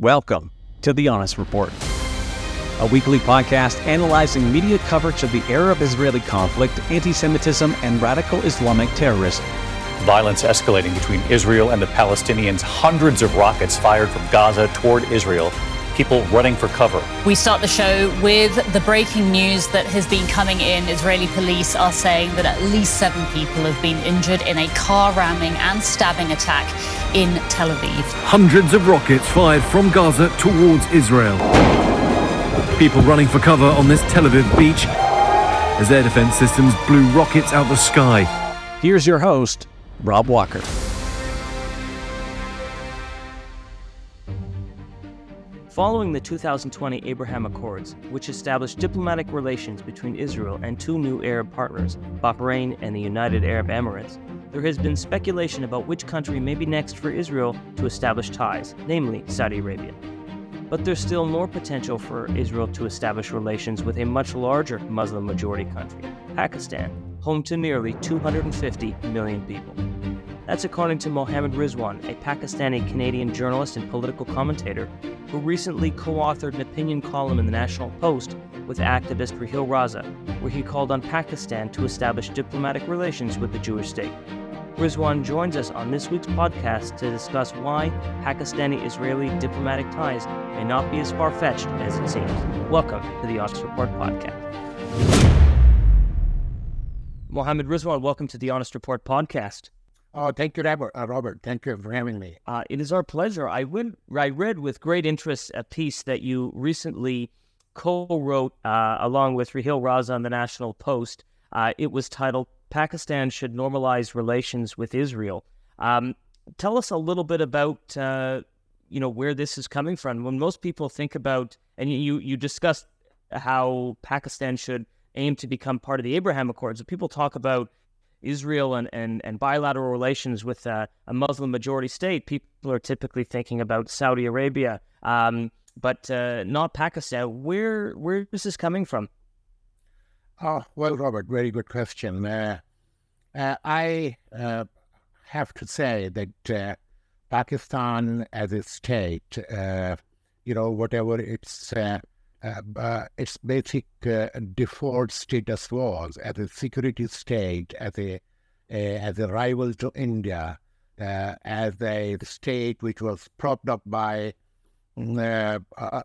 Welcome to The Honest Report, a weekly podcast analyzing media coverage of the Arab Israeli conflict, anti Semitism, and radical Islamic terrorism. Violence escalating between Israel and the Palestinians, hundreds of rockets fired from Gaza toward Israel people running for cover. We start the show with the breaking news that has been coming in. Israeli police are saying that at least seven people have been injured in a car ramming and stabbing attack in Tel Aviv. Hundreds of rockets fired from Gaza towards Israel. People running for cover on this Tel Aviv beach as air defense systems blew rockets out the sky. Here's your host, Rob Walker. Following the 2020 Abraham Accords, which established diplomatic relations between Israel and two new Arab partners, Bahrain and the United Arab Emirates, there has been speculation about which country may be next for Israel to establish ties, namely Saudi Arabia. But there's still more potential for Israel to establish relations with a much larger Muslim majority country, Pakistan, home to nearly 250 million people. That's according to Mohammed Rizwan, a Pakistani Canadian journalist and political commentator who recently co authored an opinion column in the National Post with activist Raheel Raza, where he called on Pakistan to establish diplomatic relations with the Jewish state. Rizwan joins us on this week's podcast to discuss why Pakistani Israeli diplomatic ties may not be as far fetched as it seems. Welcome to the Honest Report podcast. Mohammed Rizwan, welcome to the Honest Report podcast. Oh, thank you, Robert. Uh, Robert. Thank you for having me. Uh, it is our pleasure. I, went, I read with great interest a piece that you recently co-wrote uh, along with Raheel Raza on the National Post. Uh, it was titled "Pakistan Should Normalize Relations with Israel." Um, tell us a little bit about uh, you know where this is coming from. When most people think about, and you you discussed how Pakistan should aim to become part of the Abraham Accords. People talk about Israel and, and, and bilateral relations with a Muslim majority state, people are typically thinking about Saudi Arabia, um, but uh, not Pakistan. Where where is this coming from? Oh, well, Robert, very good question. Uh, uh I uh, have to say that uh, Pakistan as a state, you know, whatever its uh, its basic uh, default status was as a security state, as a, a as a rival to India, uh, as a state which was propped up by, mm, uh, uh,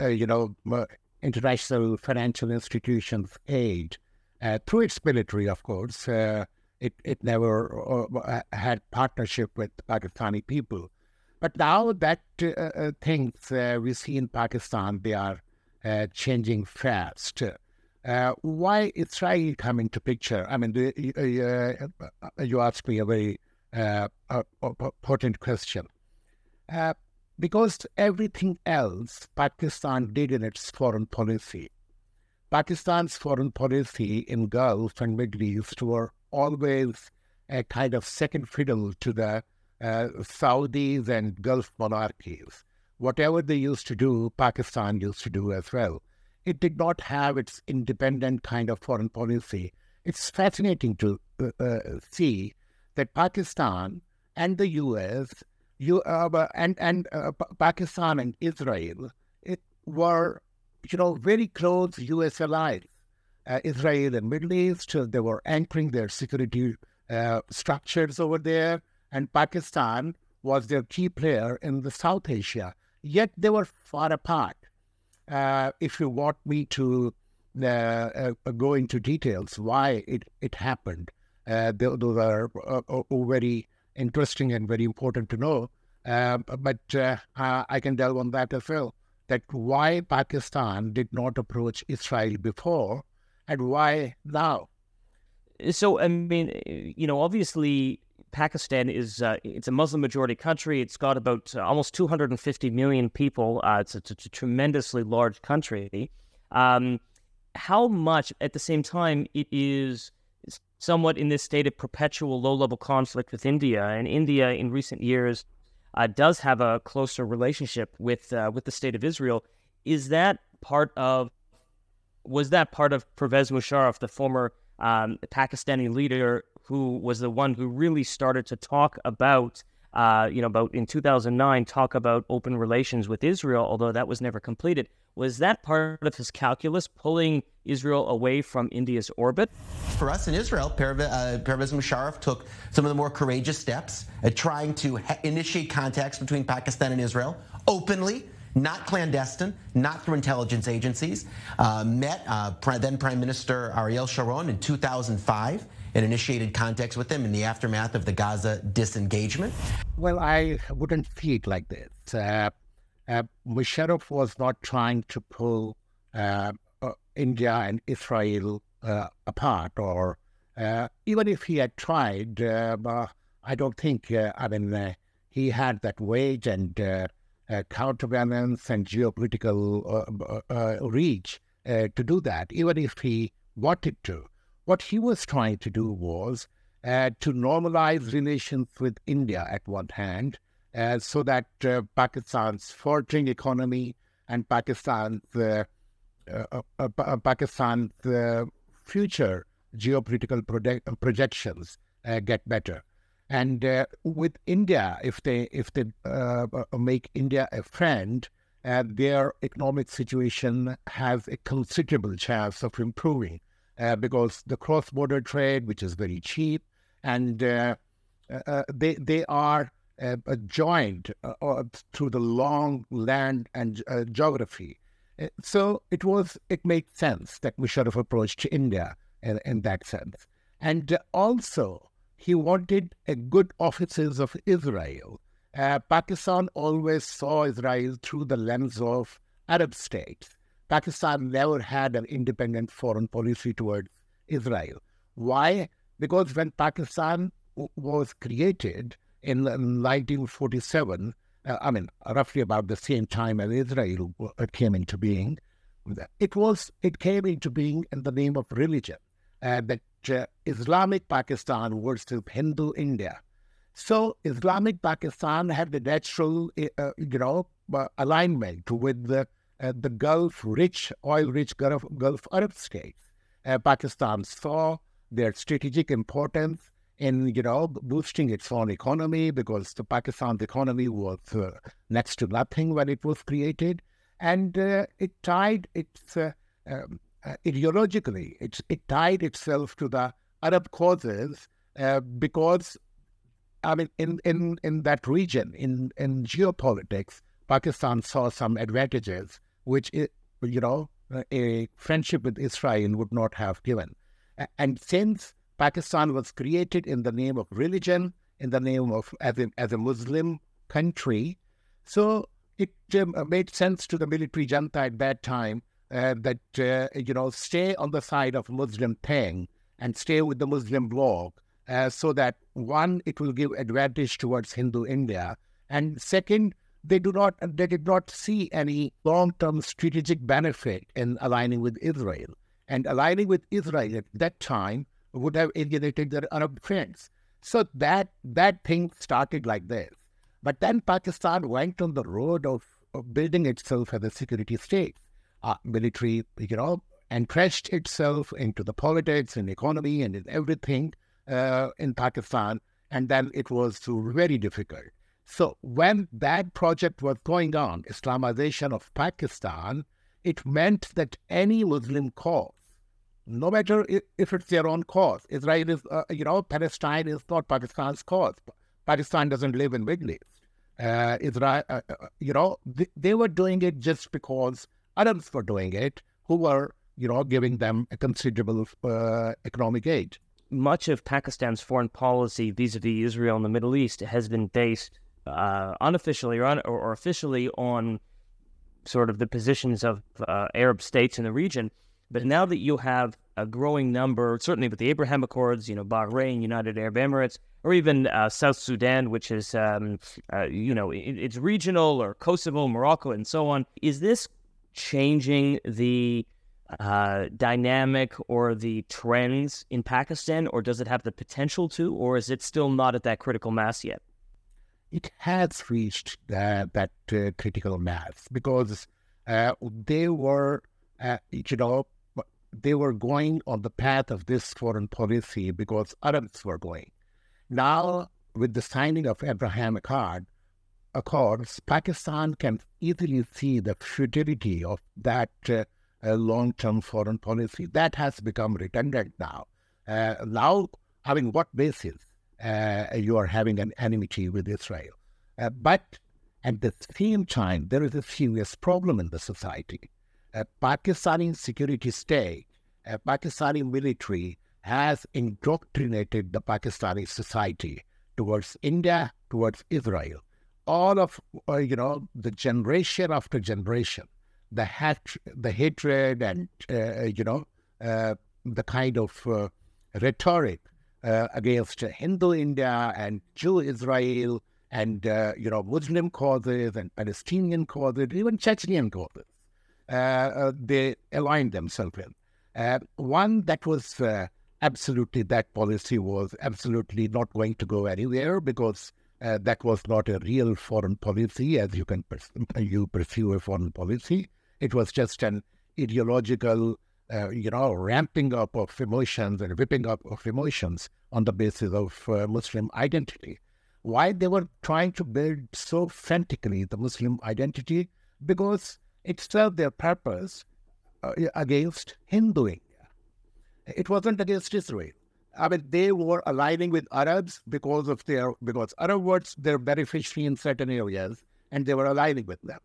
uh, you know, international financial institutions' aid through its military, of course. it it never had partnership with Pakistani people, but now that things we see in Pakistan, they are uh, changing fast. Uh, why Israel come into picture? I mean, the, uh, you asked me a very important question. because everything else Pakistan did in its foreign policy, Pakistan's foreign policy in Gulf and Middle East were always a kind of second fiddle to the uh, Saudis and Gulf monarchies whatever they used to do, Pakistan used to do as well. It did not have its independent kind of foreign policy. It's fascinating to uh, uh, see that Pakistan and the U.S. You, uh, and and uh, Pakistan and Israel it were you know very close U.S. allies. Uh, Israel and Middle East they were anchoring their security uh, structures over there, and Pakistan was their key player in the South Asia yet they were far apart. Uh, if you want me to uh, uh, go into details why it, it happened, uh, those are uh, uh, very interesting and very important to know. but I can delve on that as well. That why Pakistan did not approach Israel before and why now. So, I mean, you know, obviously Pakistan is uh, it's a Muslim majority country. It's got about uh, almost 250 million people. Uh, it's, a, it's, a, tremendously large country. Um, how much, at the same time, it is somewhat in this state of perpetual low-level conflict with India, and India in recent years uh, does have a closer relationship with uh, with the state of Israel. Is that part of was that part of Pervez Musharraf, the former um, Pakistani leader who was the one who really started to talk about uh, you know, about in 2009, talk about open relations with Israel, although that was never completed. Was that part of his calculus, pulling Israel away from India's orbit? For us in Israel, Pervez, uh, Musharraf took some of the more courageous steps at trying to ha- initiate contacts between Pakistan and Israel openly not clandestine, not through intelligence agencies. Uh, met uh, then Prime Minister Ariel Sharon in 2005 and initiated contacts with them in the aftermath of the Gaza disengagement. Well, I wouldn't see it like this. Uh, uh, Musharraf was not trying to pull uh, uh India and Israel uh, apart, or uh, even if he had tried, I don't think, I mean, he had that weight and uh, counterbalance and geopolitical uh, uh, reach to do that, even if he wanted to. What he was trying to do was uh, to normalize relations with India at one hand, uh, so that uh, Pakistan's forging economy and Pakistan's Pakistan's future geopolitical projections get better. And uh, with India, if they if they uh, uh, make India a friend, uh, their economic situation has a considerable chance of improving uh, because the cross-border trade, which is very cheap, and uh, uh, uh they they are uh, joined through the long land and geography. So it was it made sense that we should have approached India in, in that sense, and also he wanted a good offices of Israel. Uh, Pakistan always saw Israel through the lens of Arab states. Pakistan never had an independent foreign policy towards Israel. Why? Because when Pakistan was created in 1947, uh, I mean, roughly about the same time as Israel uh, came into being, it was it came into being in the name of religion. Uh, that uh, Islamic Pakistan versus Hindu India. So Islamic Pakistan had the natural, uh, uh you know, uh, alignment with the, the Gulf rich, oil-rich Gulf, Gulf Arab states. Pakistan saw their strategic importance in, you know, boosting its own economy because the Pakistan's economy was next to nothing when it was created, and it tied its um, uh, ideologically, it, it tied itself to the Arab causes uh, because, I mean, in, in, in that region, in, in geopolitics, Pakistan saw some advantages which, you know, a friendship with Israel would not have given. And since Pakistan was created in the name of religion, in the name of as a, as a Muslim country, so it um, made sense to the military junta at that time uh, that uh, you know stay on the side of Muslim thing and stay with the Muslim bloc, uh, so that one it will give advantage towards Hindu India, and second they do not they did not see any long term strategic benefit in aligning with Israel, and aligning with Israel at that time would have alienated their Arab friends. So that that thing started like this. But then Pakistan went on the road of, of building itself as a security state uh, military, you know, entrenched itself into the politics and economy and in everything uh, in Pakistan. And then it was very difficult. So when that project was going on, Islamization of Pakistan, it meant that any Muslim cause, no matter if it's their own cause, Israel is, uh, you know, Palestine is not Pakistan's cause. Pakistan doesn't live in Middle East. Uh, Israel, uh, uh you know, they, were doing it just because Arabs were doing it, who were, you know, giving them a considerable uh, economic aid. Much of Pakistan's foreign policy vis-a-vis Israel and the Middle East has been based uh, unofficially or, un- or, officially on sort of the positions of uh, Arab states in the region. But now that you have a growing number, certainly with the Abraham Accords, you know, Bahrain, United Arab Emirates, or even uh, South Sudan, which is, um, uh, you know, it, it's regional, or Kosovo, Morocco, and so on. Is this changing the uh, dynamic or the trends in Pakistan, or does it have the potential to, or is it still not at that critical mass yet? It has reached that uh, critical mass because uh, they were, uh, you know, they were going on the path of this foreign policy because Arabs were going. Now, with the signing of Abraham Accord, Accords, Pakistan can easily see the futility of that uh, long-term foreign policy. That has become redundant now. Uh, now, having what basis uh, you are having an enmity with Israel? Uh, but at the same time, there is a serious problem in the society. A Pakistani security state, a Pakistani military has indoctrinated the Pakistani society towards India, towards Israel. All of, uh, you know, the generation after generation, the, hat- the hatred and, uh, you know, uh, the kind of uh, rhetoric uh, against Hindu India and Jew Israel and, uh, you know, Muslim causes and Palestinian causes, even Chechnyan causes, they aligned themselves with. one that was absolutely that policy was absolutely not going to go anywhere because uh, that was not a real foreign policy as you can pers- you pursue a foreign policy. It was just an ideological, uh, you know, ramping up of emotions and whipping up of emotions on the basis of uh, Muslim identity. Why they were trying to build so frantically the Muslim identity? Because it served their purpose uh, against Hinduing it wasn't against Israel. I mean, they were aligning with Arabs because of their because Arab words they're beneficiary in certain areas, and they were aligning with them.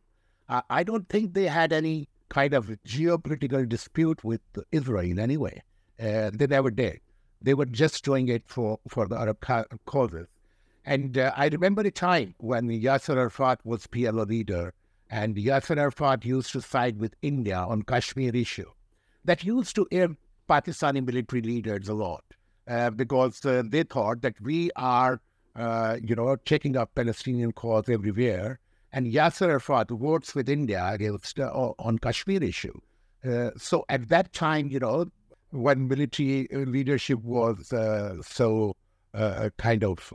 I don't think they had any kind of geopolitical dispute with Israel anyway. Uh, they never did. They were just doing it for for the Arab ca- causes. And uh, I remember a time when Yasser Arafat was PLO leader, and Yasser Arafat used to side with India on Kashmir issue. That used to irk Pakistani military leaders a lot uh, because uh, they thought that we are, uh, you know, taking up Palestinian cause everywhere. And Yasser Arafat works with India against uh, on Kashmir issue. Uh, so at that time, you know, when military leadership was uh, so kind of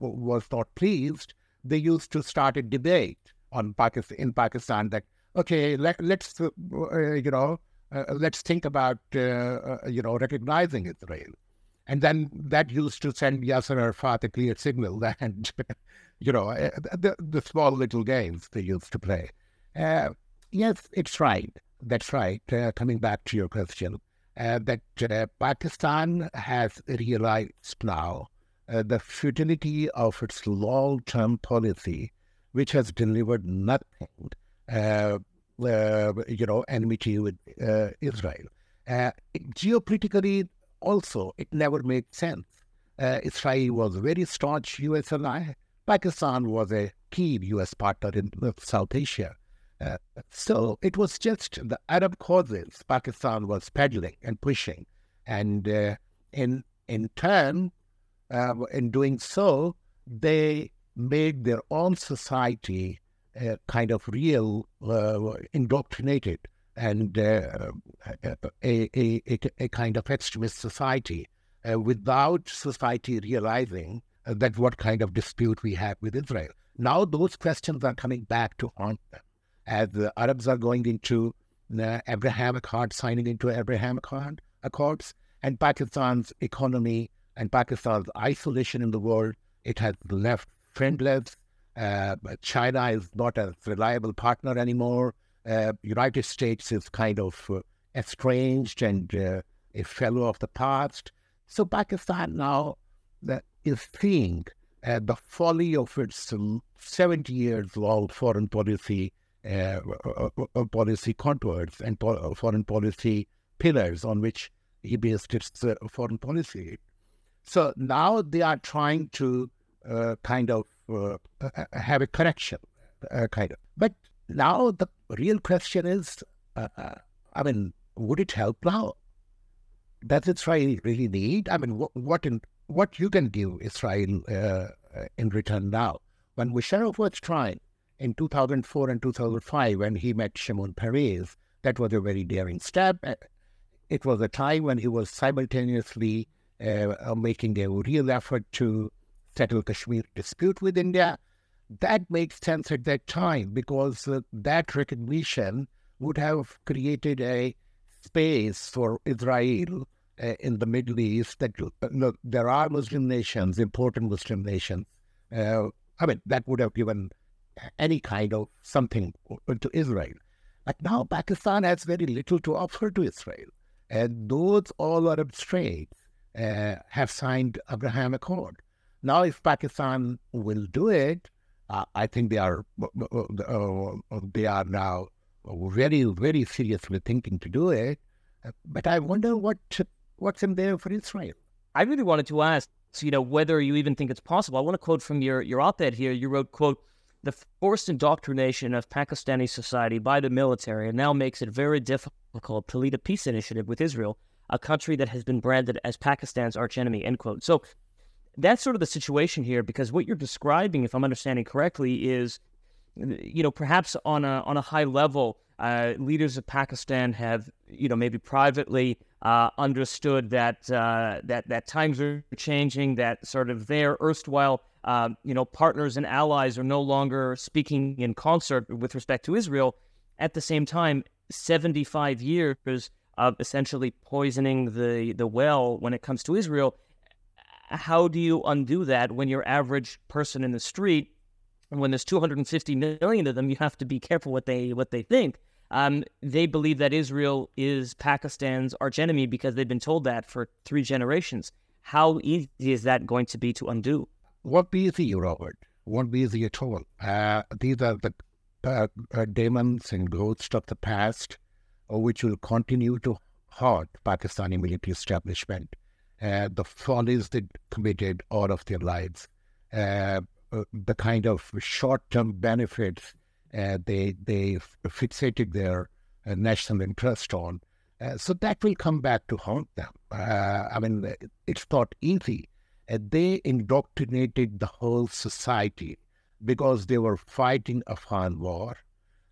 was not pleased, they used to start a debate on Pakistan in Pakistan that okay, let, let's you know uh, let's think about, uh, uh, you know, recognizing Israel. And then that used to send Yasser Arafat a clear signal that, you know, the, the small little games they used to play. yes, it's right. That's right. coming back to your question, that Pakistan has realized now uh, the futility of its long term policy, which has delivered nothing uh, uh, you know, enmity with uh, Israel. Uh, geopolitically, also, it never made sense. Israel was a very staunch U.S. ally. Pakistan was a key U.S. partner in South Asia. Uh, so it was just the Arab causes Pakistan was peddling and pushing, and uh, in in turn, uh, in doing so, they made their own society uh, kind of real uh, indoctrinated and uh, a, a, a, a, kind of extremist society uh, without society realizing uh, that what kind of dispute we have with Israel. Now those questions are coming back to haunt them as the Arabs are going into the Abraham Accord, signing into Abraham Accord, Accords, and Pakistan's economy and Pakistan's isolation in the world, it has left friendless uh, China is not a reliable partner anymore. Uh, United States is kind of uh, estranged and uh, a fellow of the past. So Pakistan now uh, is seeing uh, the folly of its 70 years long foreign policy uh, uh, uh, policy contours and po- foreign policy pillars on which he based its foreign policy. So now they are trying to kind of have a correction, kind of. But now the real question is, uh, uh, I mean, would it help now? Does Israel really need? I mean, what what, in, what you can give Israel uh, uh, in return now? When Musharraf was trying in 2004 and 2005, when he met Shimon Peres, that was a very daring step. It was a time when he was simultaneously uh, making a real effort to settle Kashmir dispute with India. That makes sense at that time because uh, that recognition would have created a space for Israel uh, in the Middle East that uh, look, there are Muslim nations, important Muslim nations. Uh, I mean, that would have given any kind of something to Israel. But now Pakistan has very little to offer to Israel. And those all Arab states uh, have signed Abraham Accord. Now, if Pakistan will do it, uh, I think they are uh, they are now very very seriously thinking to do it. But I wonder what what's in there for Israel. I really wanted to ask, you know, whether you even think it's possible. I want to quote from your your op-ed here. You wrote, "quote The forced indoctrination of Pakistani society by the military now makes it very difficult to lead a peace initiative with Israel, a country that has been branded as Pakistan's archenemy." End quote. So that's sort of the situation here, because what you're describing, if I'm understanding correctly, is you know perhaps on a on a high level, uh, leaders of Pakistan have you know maybe privately uh, understood that uh, that that times are changing, that sort of their erstwhile um, you know partners and allies are no longer speaking in concert with respect to Israel. At the same time, 75 years of essentially poisoning the the well when it comes to Israel. How do you undo that when your average person in the street, and when there's 250 million of them, you have to be careful what they what they think. Um, they believe that Israel is Pakistan's archenemy because they've been told that for three generations. How easy is that going to be to undo? Won't be easy, Robert. Won't be easy at all. Uh, these are the uh, uh, demons and ghosts of the past, uh, which will continue to haunt Pakistani military establishment. Uh, the follies they committed all of their lives, uh, the kind of short-term benefits uh, they they fixated their uh, national interest on. Uh, so that will come back to haunt them. Uh, I mean, it's not easy. they indoctrinated the whole society because they were fighting a foreign war.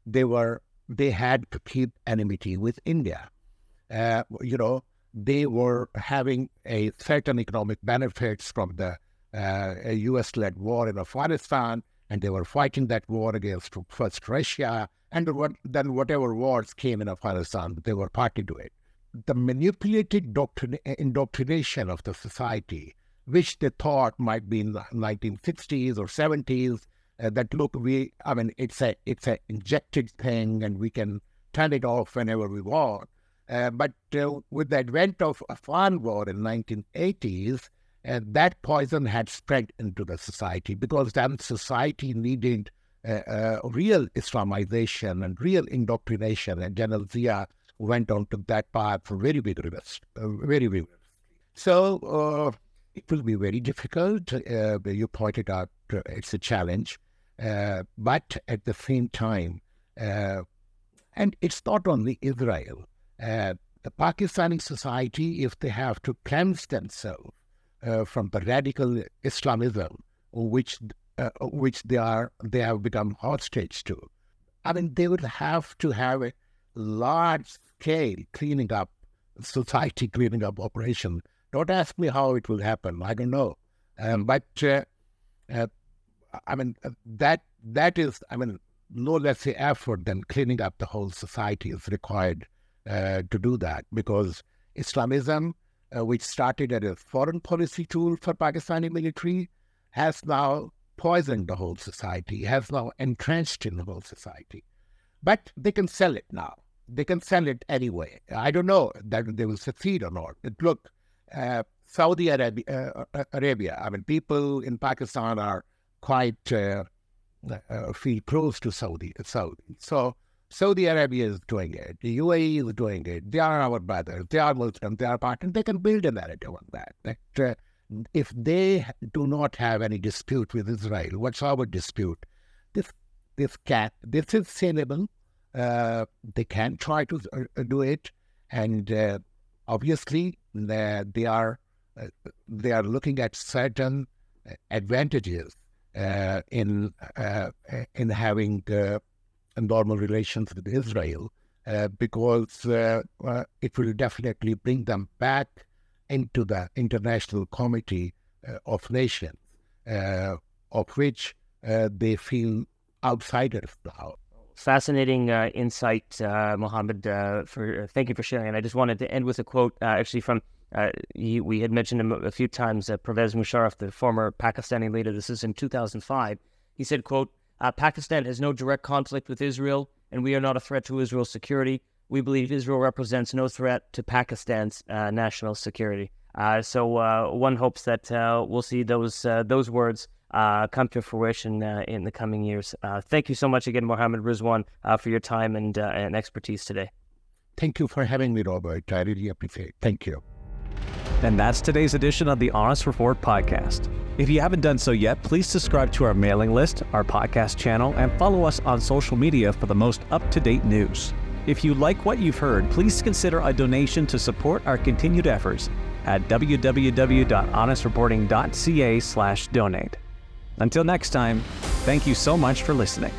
They were they had to keep enmity with India. Uh, you know, they were having a certain economic benefits from the uh, U.S.-led war in Afghanistan, and they were fighting that war against first Russia, and then whatever wars came in Afghanistan, they were party to it. The manipulated doctrin- indoctrination of the society, which they thought might be in the 1960s or 70s, uh, that look, we, I mean, it's a it's a injected thing, and we can turn it off whenever we want. Uh, but uh, with the advent of Afghan war in 1980s, and that poison had spread into the society because then society needed uh, uh, real Islamization and real indoctrination. And General Zia went on to that path for very vigorous, uh, very vigorous. So uh, it will be very difficult. Uh, you pointed out uh, it's a challenge, but at the same time, and it's not only Israel. The Pakistani society, if they have to cleanse themselves uh, from the radical Islamism, which uh, which they are they have become hostage to. I mean, they would have to have a large scale cleaning up, society cleaning up operation. Don't ask me how it will happen. I don't know. Um, but uh, uh, I mean uh, that that is I mean no less the effort than cleaning up the whole society is required uh, to do that because Islamism uh, which started as a foreign policy tool for Pakistani military, has now poisoned the whole society, has now entrenched in the whole society. But they can sell it now. They can sell it anyway. I don't know that they will succeed or not. But look, uh, Saudi Arabia, uh, uh Arabia, I mean, people in Pakistan are quite uh, uh, feel close to Saudi. Saudi. So Saudi Arabia is doing it. The UAE is doing it. They are our brothers. They are Muslim. They are partners. They can build a narrative on that. That uh, if they do not have any dispute with Israel, what's our dispute? This this can this is saleable. Uh, they can try to uh, do it, and uh, obviously they are uh, they are looking at certain advantages uh, in in having normal relations with Israel uh, because uh, uh, it will definitely bring them back into the International Committee uh, of Nations, uh, of which uh, they feel outsiders now. Fascinating insight, Mohammed. for thank you for sharing. And I just wanted to end with a quote, actually from he, we had mentioned him a few times, Pervez Musharraf, the former Pakistani leader. This is in 2005. He said, quote, uh, Pakistan has no direct conflict with Israel, and we are not a threat to Israel's security. We believe Israel represents no threat to Pakistan's uh, national security. Uh, so uh, one hopes that uh, we'll see those those words come to fruition in the coming years. thank you so much again, Mohammed Rizwan, for your time and, and expertise today. Thank you for having me, Robert. I really appreciate it. Thank you. And that's today's edition of the Honest Report podcast. If you haven't done so yet, please subscribe to our mailing list, our podcast channel, and follow us on social media for the most up to date news. If you like what you've heard, please consider a donation to support our continued efforts at www.honestreporting.ca/donate. Until next time, thank you so much for listening.